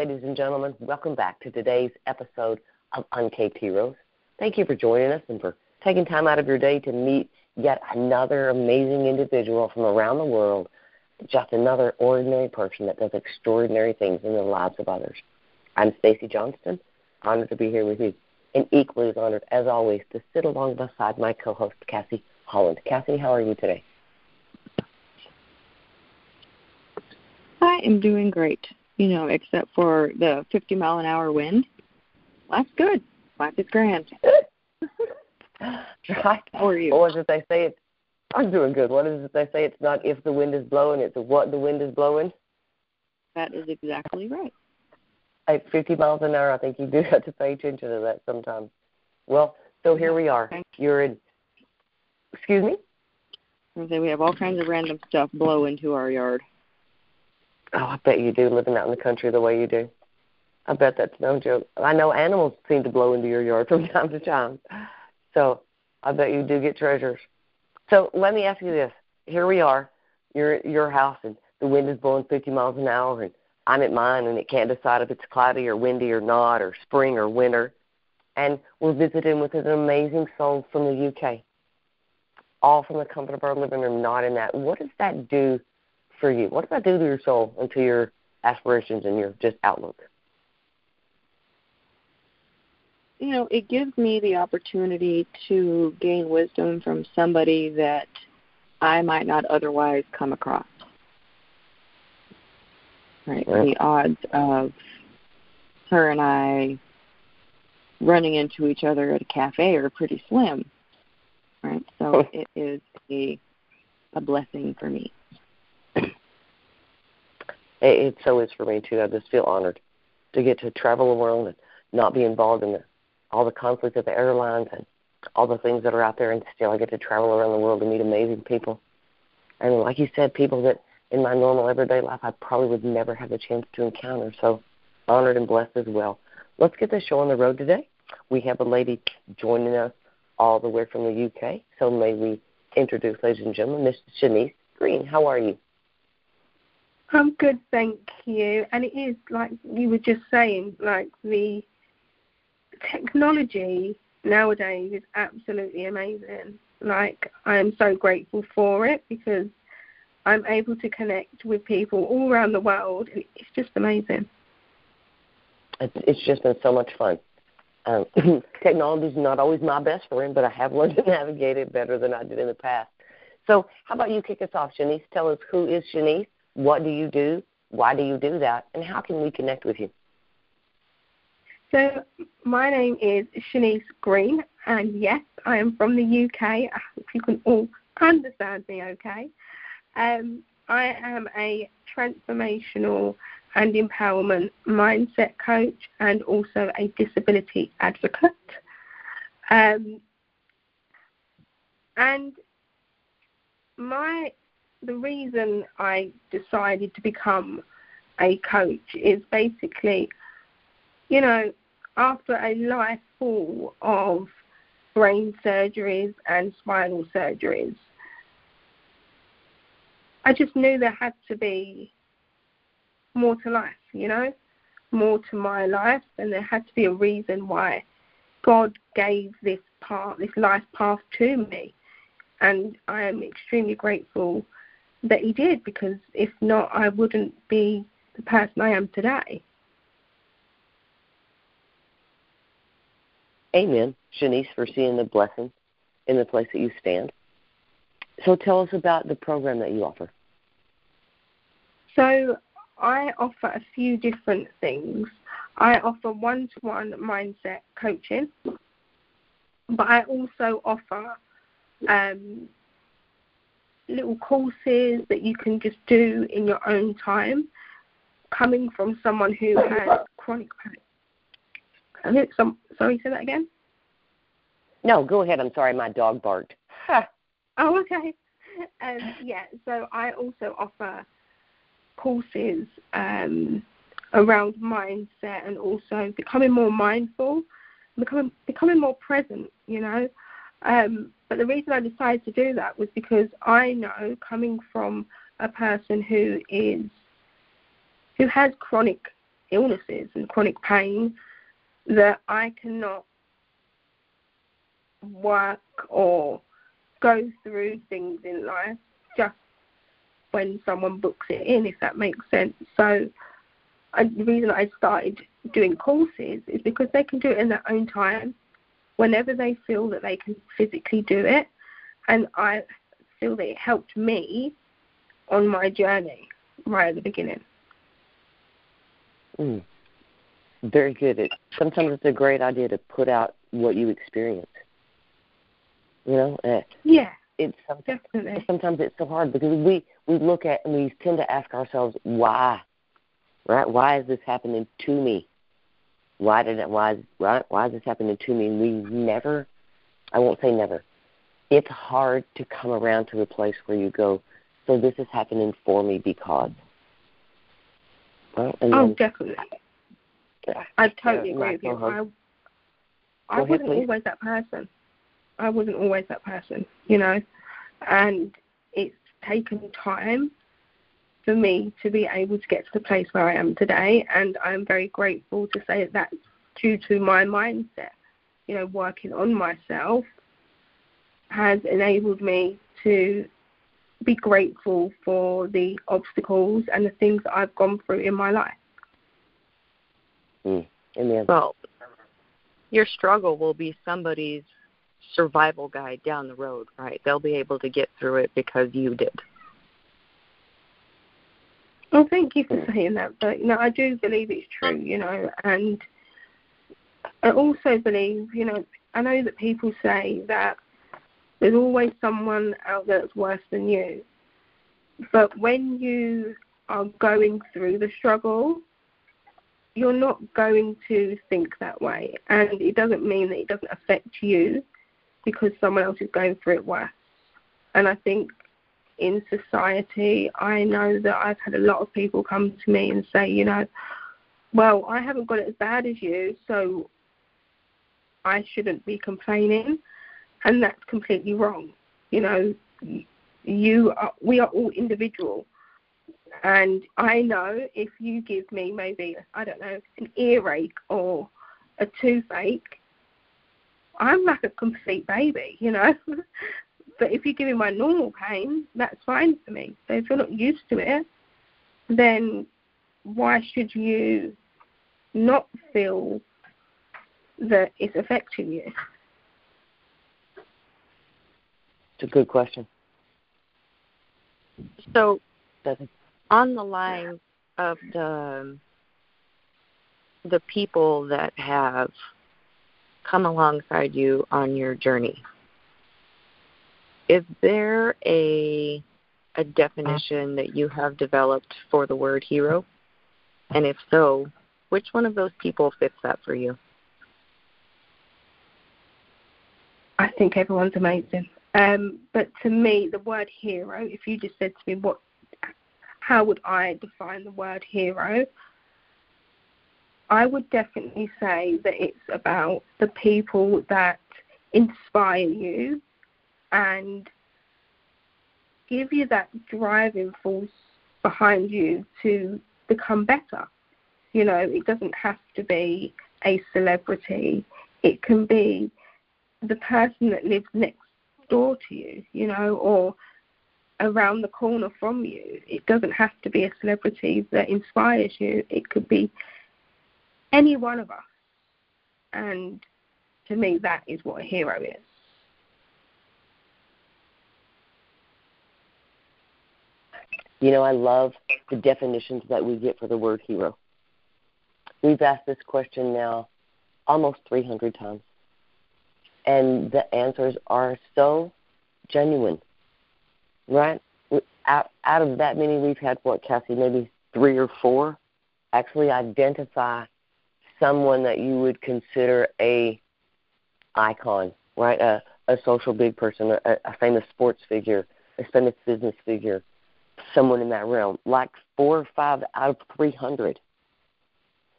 ladies and gentlemen. Welcome back to today's episode of Uncaped Heroes. Thank you for joining us and for taking time out of your day to meet yet another amazing individual from around the world, just another ordinary person that does extraordinary things in the lives of others. I'm Stacy Johnston, honored to be here with you, and equally as honored, as always, to sit along beside my co-host, Cassie Holland. Cassie, how are you today? I am doing great, you know, except for the 50 mile an hour wind. Life's good. Life is grand. right. How are you? Or as they say, it's, I'm doing good. What is it they say? It's not if the wind is blowing, it's what the wind is blowing. That is exactly right. At 50 miles an hour, I think you do have to pay attention to that sometimes. Well, so here we are. You're in. Excuse me. I say we have all kinds of random stuff blow into our yard. Oh, I bet you do living out in the country the way you do. I bet that's no joke. I know animals seem to blow into your yard from time to time. So I bet you do get treasures. So let me ask you this. Here we are. You're at your house and the wind is blowing 50 miles an hour and I'm at mine and it can't decide if it's cloudy or windy or not or spring or winter. And we're visiting with an amazing soul from the UK. All from the comfort of our living room, not in that. What does that do for you? What does that do to your soul and to your aspirations and your just outlook? You know, it gives me the opportunity to gain wisdom from somebody that I might not otherwise come across. Right. right. The odds of her and I running into each other at a cafe are pretty slim. Right. So it is a a blessing for me. It, so is for me too. I just feel honored to get to travel the world and not be involved in the, all the conflict of the airlines and all the things that are out there, and still I get to travel around the world and meet amazing people. And like you said, people that in my normal everyday life I probably would never have a chance to encounter. So honored and blessed as well. Let's get the show on the road today. We have a lady joining us all the way from the UK. So may we introduce, ladies and gentlemen, Miss Shanice Green. How are you? I'm good, thank you. And it is like you were just saying, like the technology nowadays is absolutely amazing. Like I am so grateful for it because I'm able to connect with people all around the world. and It's just amazing. It's just been so much fun. Um, technology is not always my best friend, but I have learned to navigate it better than I did in the past. So, how about you kick us off, Shanice? Tell us who is Shanice what do you do? Why do you do that? And how can we connect with you? So, my name is Shanice Green, and yes, I am from the UK. I hope you can all understand me okay. Um, I am a transformational and empowerment mindset coach and also a disability advocate. Um, and my the reason I decided to become a coach is basically, you know, after a life full of brain surgeries and spinal surgeries, I just knew there had to be more to life, you know, more to my life, and there had to be a reason why God gave this path, this life path to me. And I am extremely grateful that he did because if not, I wouldn't be the person I am today. Amen, Shanice, for seeing the blessing in the place that you stand. So tell us about the program that you offer. So I offer a few different things. I offer one to one mindset coaching, but I also offer um, little courses that you can just do in your own time, coming from someone who has chronic pain. Some, sorry, say that again. No, go ahead. I'm sorry, my dog barked. oh, okay. Um, yeah, so I also offer courses um, around mindset and also becoming more mindful, becoming becoming more present. You know, um, but the reason I decided to do that was because I know, coming from a person who is who has chronic illnesses and chronic pain that I cannot work or go through things in life just when someone books it in, if that makes sense. So I, the reason I started doing courses is because they can do it in their own time, whenever they feel that they can physically do it, and I feel that it helped me on my journey right at the beginning. Mm. Very good. It, sometimes it's a great idea to put out what you experience. You know, uh, yeah, it's definitely. Sometimes it's so hard because we we look at and we tend to ask ourselves why, right? Why is this happening to me? Why did it? Why right? Why is this happening to me? we never, I won't say never. It's hard to come around to a place where you go, so this is happening for me because. And oh, then, definitely. Yeah, I totally agree with you. I, I wasn't always that person. I wasn't always that person, you know, and it's taken time for me to be able to get to the place where I am today, and I'm very grateful to say that that's due to my mindset. You know, working on myself has enabled me to be grateful for the obstacles and the things that I've gone through in my life. Mm. Amen. Well, your struggle will be somebody's survival guide down the road, right? They'll be able to get through it because you did. Well, thank you for saying that, but you know, I do believe it's true, you know, and I also believe, you know, I know that people say that there's always someone out there that's worse than you, but when you are going through the struggle, you're not going to think that way, and it doesn't mean that it doesn't affect you because someone else is going through it worse. And I think in society, I know that I've had a lot of people come to me and say, you know, well, I haven't got it as bad as you, so I shouldn't be complaining. And that's completely wrong. You know, you are, we are all individual. And I know if you give me maybe, I don't know, an earache or a toothache, I'm like a complete baby, you know. but if you give me my normal pain, that's fine for me. So if you're not used to it, then why should you not feel that it's affecting you? It's a good question. So, on the line of the the people that have come alongside you on your journey. Is there a a definition that you have developed for the word hero? And if so, which one of those people fits that for you? I think everyone's amazing. Um, but to me, the word hero, if you just said to me, what, how would I define the word hero? I would definitely say that it's about the people that inspire you and give you that driving force behind you to become better. You know, it doesn't have to be a celebrity, it can be the person that lives next door to you, you know, or around the corner from you. It doesn't have to be a celebrity that inspires you, it could be any one of us. And to me, that is what a hero is. You know, I love the definitions that we get for the word hero. We've asked this question now almost 300 times. And the answers are so genuine, right? Out, out of that many, we've had what, Cassie, maybe three or four actually identify someone that you would consider a icon, right? A, a social big person, a, a famous sports figure, a famous business figure, someone in that realm. Like four or five out of 300.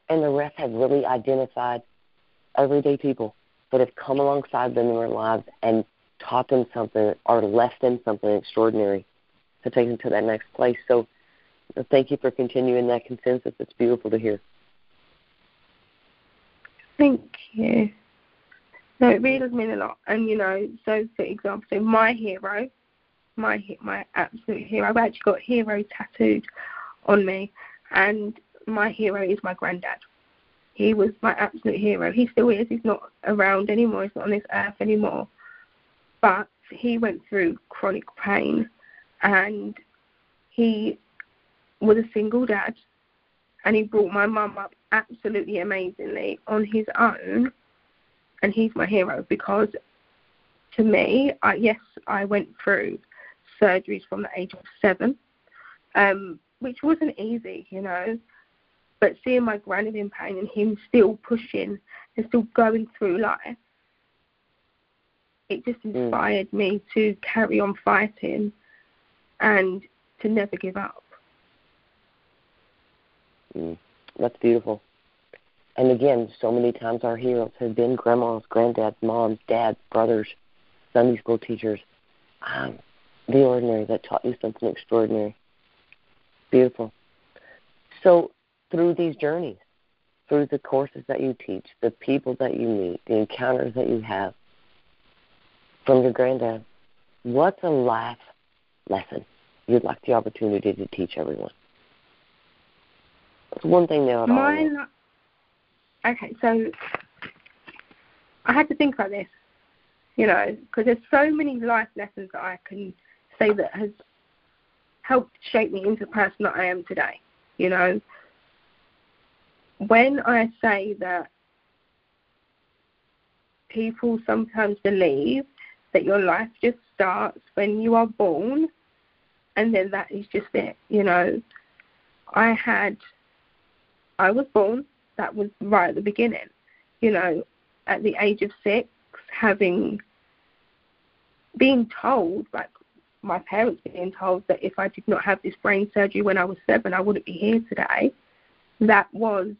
And the rest have really identified everyday people that have come alongside them in their lives and taught them something or left them something extraordinary to take them to that next place. So uh, thank you for continuing that consensus. It's beautiful to hear. Thank you. No, it really does mean a lot. And you know, so for example, so my hero, my my absolute hero. I've actually got hero tattooed on me, and my hero is my granddad. He was my absolute hero. He still is. He's not around anymore. He's not on this earth anymore. But he went through chronic pain, and he was a single dad, and he brought my mum up absolutely amazingly on his own. And he's my hero because, to me, I, yes, I went through surgeries from the age of seven, um, which wasn't easy, you know. But seeing my granddad in pain and him still pushing and still going through life, it just mm. inspired mm. me to carry on fighting and to never give up. Mm. That's beautiful. And again, so many times our heroes have been grandmas, granddads, moms, dads, brothers, Sunday school teachers, um, the ordinary that taught you something extraordinary. Beautiful. So, through these journeys, through the courses that you teach, the people that you meet, the encounters that you have from your granddad, what's a life lesson you'd like the opportunity to teach everyone? It's one thing now. Mine. Okay, so I had to think about this, you know, because there's so many life lessons that I can say that has helped shape me into the person that I am today. You know, when I say that people sometimes believe that your life just starts when you are born and then that is just it, you know. I had I was born, that was right at the beginning. You know, at the age of six, having being told, like my parents being told that if I did not have this brain surgery when I was seven, I wouldn't be here today. That was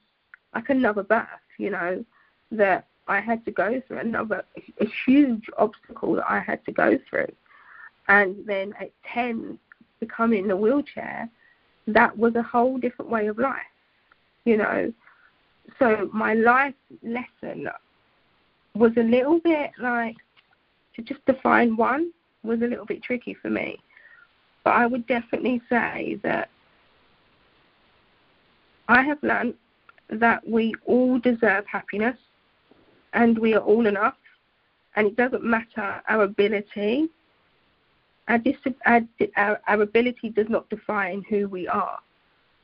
like another birth, you know, that I had to go through, another a huge obstacle that I had to go through. And then at 10, becoming in a wheelchair, that was a whole different way of life you know. So my life lesson was a little bit like to just define one was a little bit tricky for me. But I would definitely say that I have learned that we all deserve happiness and we are all enough and it doesn't matter our ability. Our, dis- our, our, ability does not define who we are.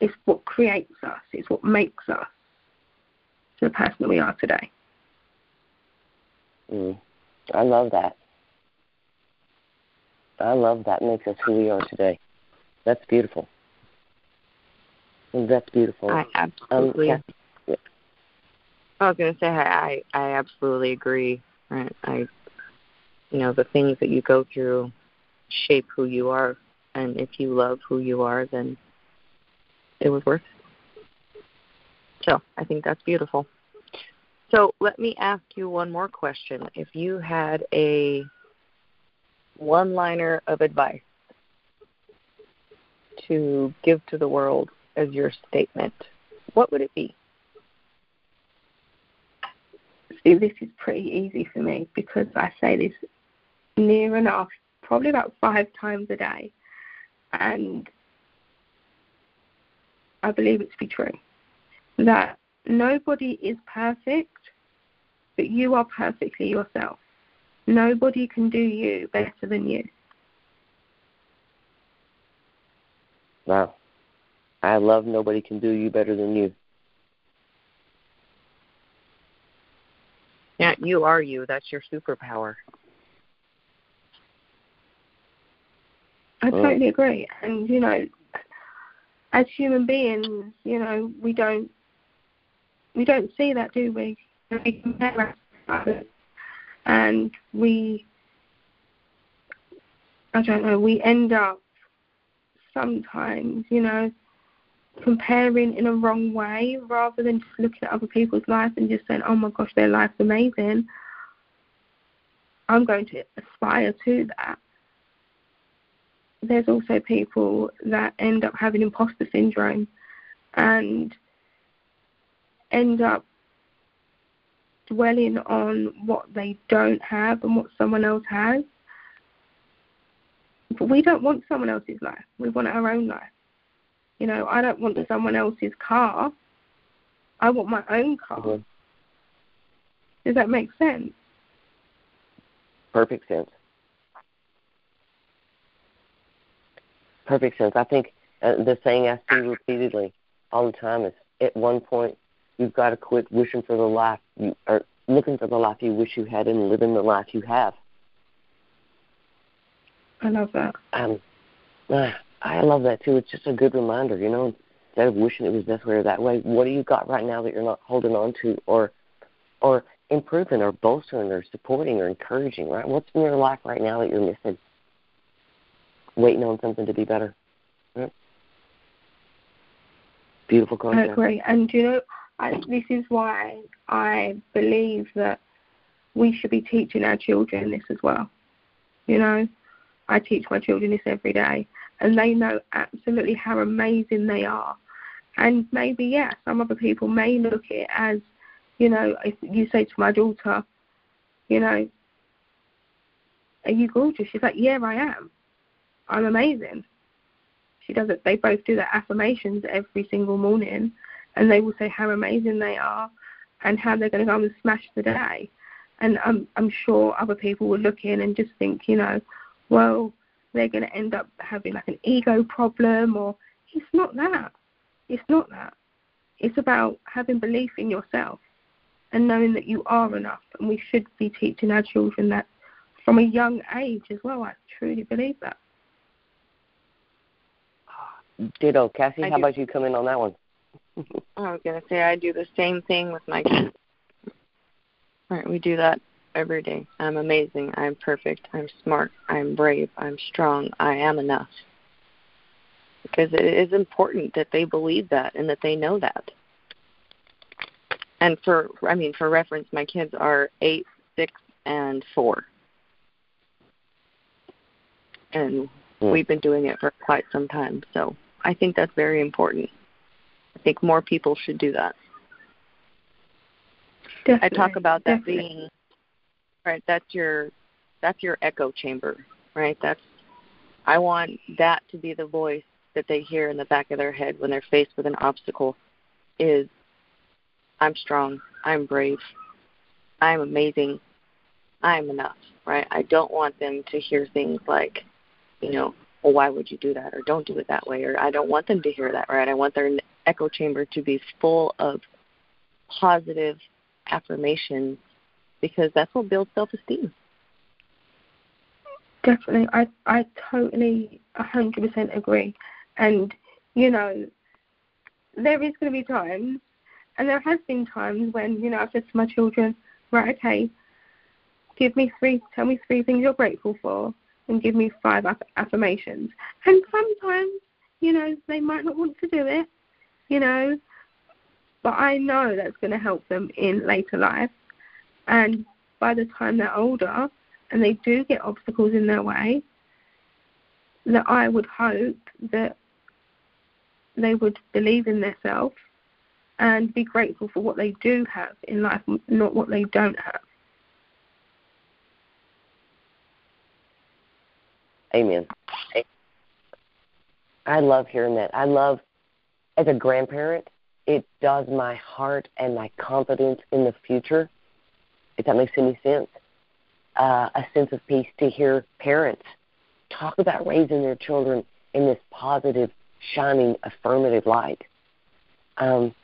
It's what creates us, it's what makes us the person that we are today. Mm. I love that. I love that makes us who we are today. That's beautiful. That's beautiful. I absolutely. Um, yeah. I was going to say I I absolutely agree. Right, I you know the things that you go through shape who you are, and if you love who you are, then it was worth it. So I think that's beautiful. So let me ask you one more question. If you had a one liner of advice to give to the world as your statement, what would it be? See, this is pretty easy for me because I say this near enough, probably about five times a day. And I believe it to be true. That nobody is perfect, but you are perfectly yourself. Nobody can do you better than you. Wow. I love nobody can do you better than you. Yeah, you are you. That's your superpower. I mm. totally agree. And, you know, as human beings, you know, we don't we don't see that, do we? We compare ourselves, and we I don't know, we end up sometimes, you know, comparing in a wrong way rather than just looking at other people's life and just saying, Oh my gosh, their life's amazing. I'm going to aspire to that there's also people that end up having imposter syndrome and end up dwelling on what they don't have and what someone else has. But we don't want someone else's life. We want our own life. You know, I don't want someone else's car. I want my own car. Mm-hmm. Does that make sense? Perfect sense. Perfect sense. I think uh, the saying I see repeatedly all the time is at one point you've got to quit wishing for the life you are looking for the life you wish you had and living the life you have. I love that. Um, uh, I love that too. It's just a good reminder, you know. Instead of wishing it was this way or that way, what do you got right now that you're not holding on to, or, or improving, or bolstering, or supporting, or encouraging? Right? What's in your life right now that you're missing? Waiting on something to be better. Right? Beautiful concept. I agree, and you know, I, this is why I believe that we should be teaching our children this as well. You know, I teach my children this every day, and they know absolutely how amazing they are. And maybe, yeah, some other people may look at it as, you know, if you say to my daughter, you know, are you gorgeous? She's like, yeah, I am. I'm amazing. She does it. They both do their affirmations every single morning, and they will say how amazing they are and how they're going to go and smash the day. And I'm I'm sure other people will look in and just think, you know, well, they're going to end up having like an ego problem, or it's not that. It's not that. It's about having belief in yourself and knowing that you are enough. And we should be teaching our children that from a young age as well. I truly believe that. Ditto, Cassie. I how do. about you come in on that one? I was gonna say I do the same thing with my kids. All right, we do that every day. I'm amazing. I'm perfect. I'm smart. I'm brave. I'm strong. I am enough. Because it is important that they believe that and that they know that. And for, I mean, for reference, my kids are eight, six, and four. And hmm. we've been doing it for quite some time. So I think that's very important. I think more people should do that. Definitely. I talk about that Definitely. being right. That's your that's your echo chamber, right? That's I want that to be the voice that they hear in the back of their head when they're faced with an obstacle is I'm strong, I'm brave, I'm amazing, I'm enough, right? I don't want them to hear things like, you know, well, why would you do that? Or don't do it that way. Or I don't want them to hear that, right? I want their echo chamber to be full of positive affirmations because that's what builds self esteem. Definitely. I I totally hundred percent agree. And, you know, there is gonna be times and there has been times when, you know, I've said to my children, Right, okay, give me three tell me three things you're grateful for and give me five affirmations. And sometimes, you know, they might not want to do it, you know, but I know that's going to help them in later life. And by the time they're older and they do get obstacles in their way, that I would hope that they would believe in themselves and be grateful for what they do have in life, not what they don't have. Amen. I love hearing that. I love, as a grandparent, it does my heart and my confidence in the future, if that makes any sense, uh, a sense of peace to hear parents talk about raising their children in this positive, shining, affirmative light. Um,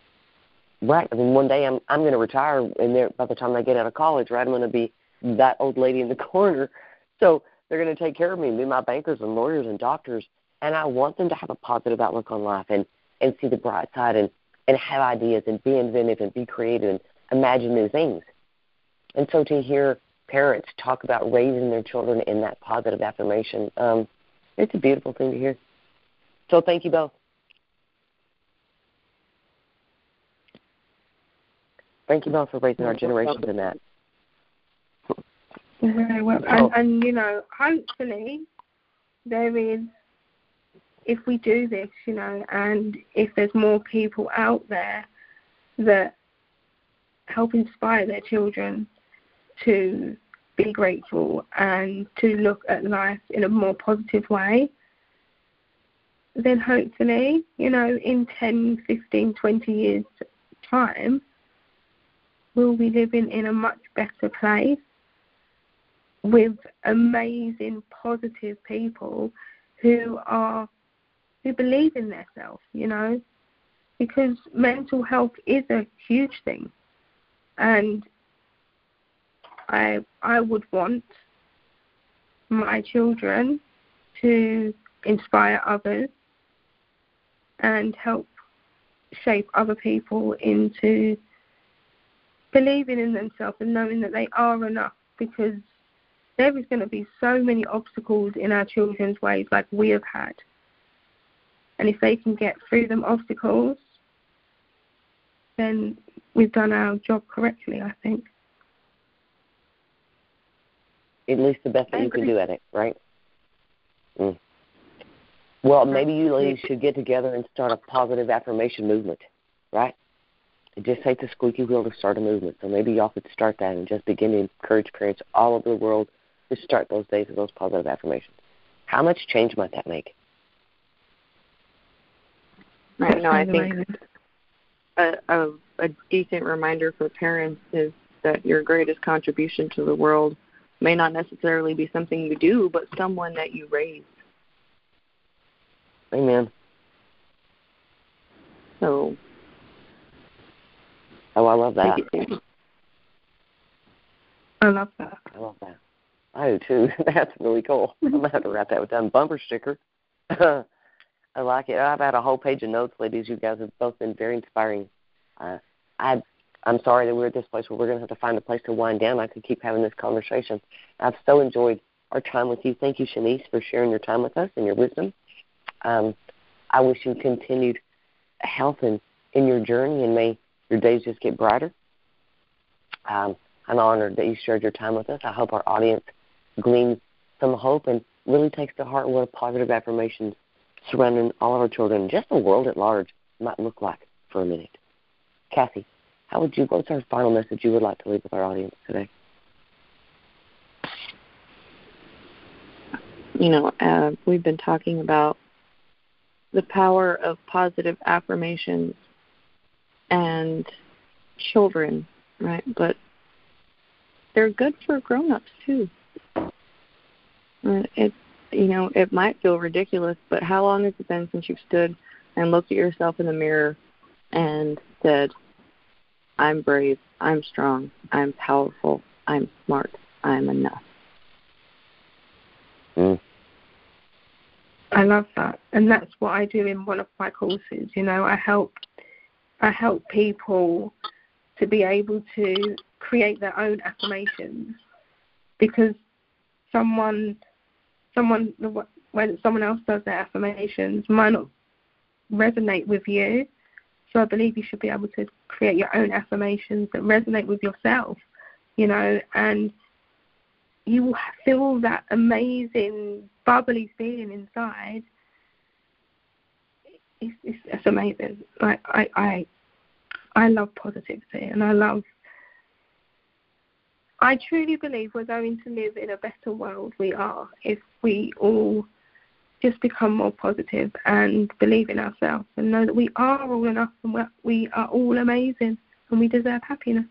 right. I mean, one day I'm I'm going to retire, and there, by the time I get out of college, right, I'm going to be that old lady in the corner. So they're going to take care of me and be my bankers and lawyers and doctors. And I want them to have a positive outlook on life and, and see the bright side and, and have ideas and be inventive and be creative and imagine new things. And so to hear parents talk about raising their children in that positive affirmation, um, it's a beautiful thing to hear. So thank you both. Thank you both for raising our generations in that. Very well. And, and, you know, hopefully there is, if we do this, you know, and if there's more people out there that help inspire their children to be grateful and to look at life in a more positive way, then hopefully, you know, in 10, 15, 20 years' time, we'll be living in a much better place with amazing, positive people who are who believe in themselves, you know, because mental health is a huge thing, and I I would want my children to inspire others and help shape other people into believing in themselves and knowing that they are enough because there is going to be so many obstacles in our children's ways like we have had. And if they can get through them obstacles, then we've done our job correctly, I think. At least the best that you can do at it, right? Mm. Well, maybe you ladies should get together and start a positive affirmation movement, right? It just takes a squeaky wheel to start a movement. So maybe y'all could start that and just begin to encourage parents all over the world to start those days with those positive affirmations. How much change might that make? Right. No, I think a, a, a decent reminder for parents is that your greatest contribution to the world may not necessarily be something you do, but someone that you raise. Amen. So. Oh, I love that. I love that. I love that. I do too. That's really cool. I'm gonna have to write that with that bumper sticker. I like it. I've had a whole page of notes, ladies. You guys have both been very inspiring. Uh, I I'm sorry that we're at this place where we're gonna have to find a place to wind down. I could keep having this conversation. I've so enjoyed our time with you. Thank you, Shanice, for sharing your time with us and your wisdom. Um, I wish you continued health in, in your journey, and may your days just get brighter. Um, I'm honored that you shared your time with us. I hope our audience gleans some hope and really takes to heart what positive affirmations surrounding all of our children, just the world at large, might look like for a minute. Kathy, how would you? What's our final message you would like to leave with our audience today? You know, uh, we've been talking about the power of positive affirmations and children, right? But they're good for grown-ups too. Uh, it you know it might feel ridiculous, but how long has it been since you've stood and looked at yourself in the mirror and said, "I'm brave, I'm strong, I'm powerful, I'm smart, I'm enough." Mm. I love that, and that's what I do in one of my courses. You know, I help I help people to be able to create their own affirmations because someone someone when someone else does their affirmations might not resonate with you. So I believe you should be able to create your own affirmations that resonate with yourself, you know, and you will feel that amazing bubbly feeling inside. It's, it's, it's amazing. Like I, I, I love positivity, and I love I truly believe we're going to live in a better world. We are if we all just become more positive and believe in ourselves and know that we are all enough and we are all amazing and we deserve happiness.